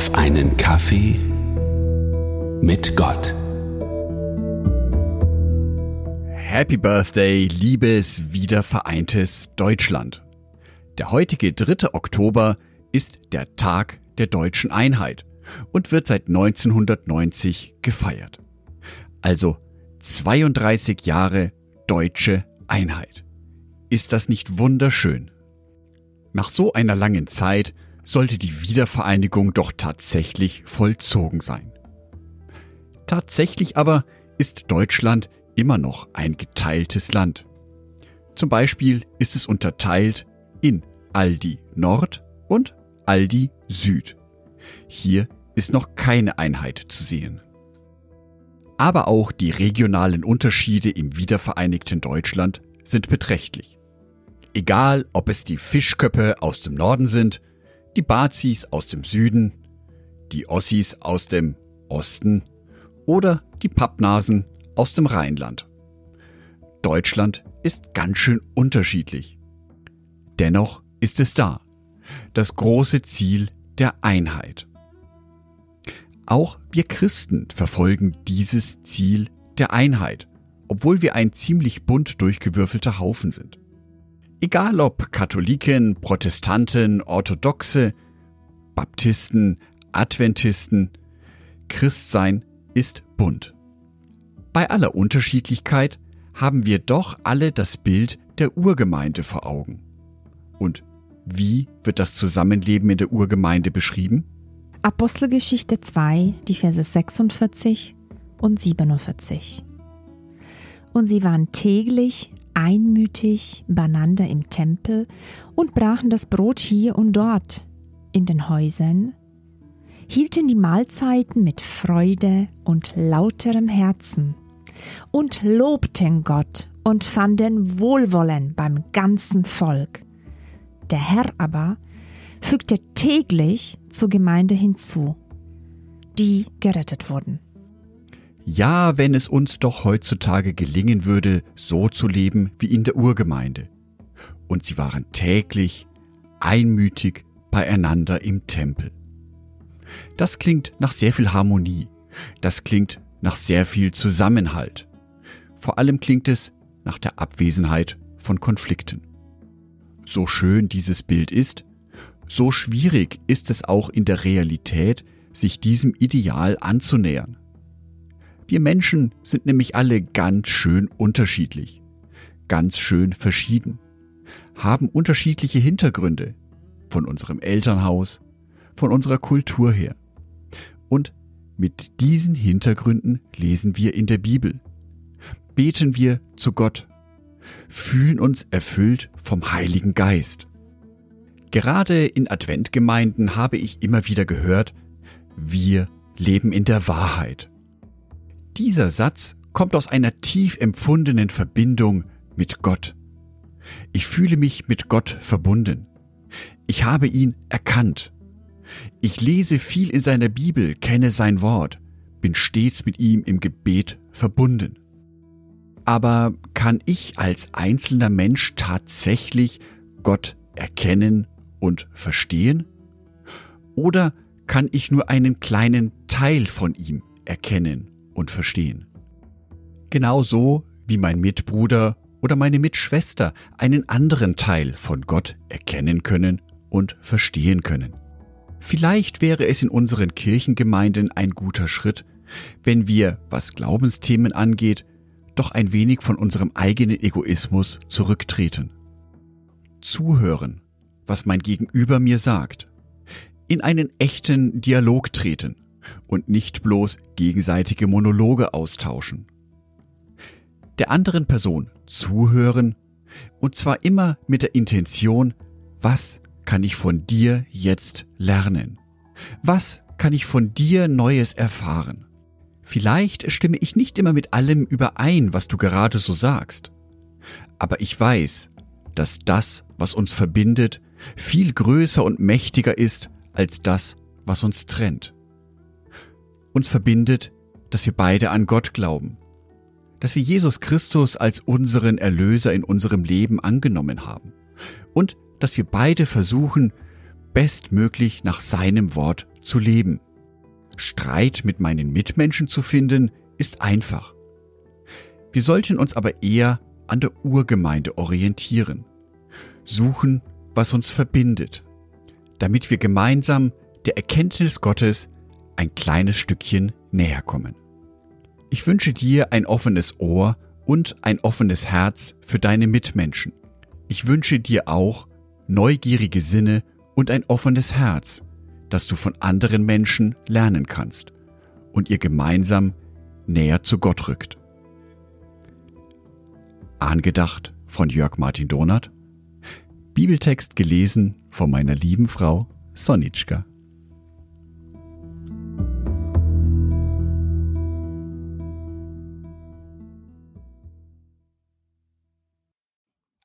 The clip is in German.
auf einen Kaffee mit Gott. Happy Birthday, liebes wiedervereintes Deutschland. Der heutige 3. Oktober ist der Tag der deutschen Einheit und wird seit 1990 gefeiert. Also 32 Jahre deutsche Einheit. Ist das nicht wunderschön? Nach so einer langen Zeit sollte die Wiedervereinigung doch tatsächlich vollzogen sein. Tatsächlich aber ist Deutschland immer noch ein geteiltes Land. Zum Beispiel ist es unterteilt in Aldi Nord und Aldi Süd. Hier ist noch keine Einheit zu sehen. Aber auch die regionalen Unterschiede im wiedervereinigten Deutschland sind beträchtlich. Egal, ob es die Fischköppe aus dem Norden sind, die Bazis aus dem Süden, die Ossis aus dem Osten oder die Pappnasen aus dem Rheinland. Deutschland ist ganz schön unterschiedlich. Dennoch ist es da, das große Ziel der Einheit. Auch wir Christen verfolgen dieses Ziel der Einheit, obwohl wir ein ziemlich bunt durchgewürfelter Haufen sind. Egal ob Katholiken, Protestanten, Orthodoxe, Baptisten, Adventisten, Christsein ist bunt. Bei aller Unterschiedlichkeit haben wir doch alle das Bild der Urgemeinde vor Augen. Und wie wird das Zusammenleben in der Urgemeinde beschrieben? Apostelgeschichte 2, die Verse 46 und 47. Und sie waren täglich einmütig beieinander im Tempel und brachen das Brot hier und dort in den Häusern, hielten die Mahlzeiten mit Freude und lauterem Herzen und lobten Gott und fanden Wohlwollen beim ganzen Volk. Der Herr aber fügte täglich zur Gemeinde hinzu, die gerettet wurden. Ja, wenn es uns doch heutzutage gelingen würde, so zu leben wie in der Urgemeinde. Und sie waren täglich einmütig beieinander im Tempel. Das klingt nach sehr viel Harmonie. Das klingt nach sehr viel Zusammenhalt. Vor allem klingt es nach der Abwesenheit von Konflikten. So schön dieses Bild ist, so schwierig ist es auch in der Realität, sich diesem Ideal anzunähern. Wir Menschen sind nämlich alle ganz schön unterschiedlich, ganz schön verschieden, haben unterschiedliche Hintergründe von unserem Elternhaus, von unserer Kultur her. Und mit diesen Hintergründen lesen wir in der Bibel, beten wir zu Gott, fühlen uns erfüllt vom Heiligen Geist. Gerade in Adventgemeinden habe ich immer wieder gehört, wir leben in der Wahrheit. Dieser Satz kommt aus einer tief empfundenen Verbindung mit Gott. Ich fühle mich mit Gott verbunden. Ich habe ihn erkannt. Ich lese viel in seiner Bibel, kenne sein Wort, bin stets mit ihm im Gebet verbunden. Aber kann ich als einzelner Mensch tatsächlich Gott erkennen und verstehen? Oder kann ich nur einen kleinen Teil von ihm erkennen und verstehen. Genauso wie mein Mitbruder oder meine Mitschwester einen anderen Teil von Gott erkennen können und verstehen können. Vielleicht wäre es in unseren Kirchengemeinden ein guter Schritt, wenn wir, was Glaubensthemen angeht, doch ein wenig von unserem eigenen Egoismus zurücktreten. Zuhören, was mein Gegenüber mir sagt. In einen echten Dialog treten und nicht bloß gegenseitige Monologe austauschen. Der anderen Person zuhören und zwar immer mit der Intention, was kann ich von dir jetzt lernen? Was kann ich von dir Neues erfahren? Vielleicht stimme ich nicht immer mit allem überein, was du gerade so sagst. Aber ich weiß, dass das, was uns verbindet, viel größer und mächtiger ist als das, was uns trennt. Uns verbindet, dass wir beide an Gott glauben, dass wir Jesus Christus als unseren Erlöser in unserem Leben angenommen haben und dass wir beide versuchen, bestmöglich nach seinem Wort zu leben. Streit mit meinen Mitmenschen zu finden, ist einfach. Wir sollten uns aber eher an der Urgemeinde orientieren, suchen, was uns verbindet, damit wir gemeinsam der Erkenntnis Gottes ein kleines Stückchen näher kommen. Ich wünsche dir ein offenes Ohr und ein offenes Herz für deine Mitmenschen. Ich wünsche dir auch neugierige Sinne und ein offenes Herz, dass du von anderen Menschen lernen kannst und ihr gemeinsam näher zu Gott rückt. Angedacht von Jörg Martin Donath. Bibeltext gelesen von meiner lieben Frau Sonitschka.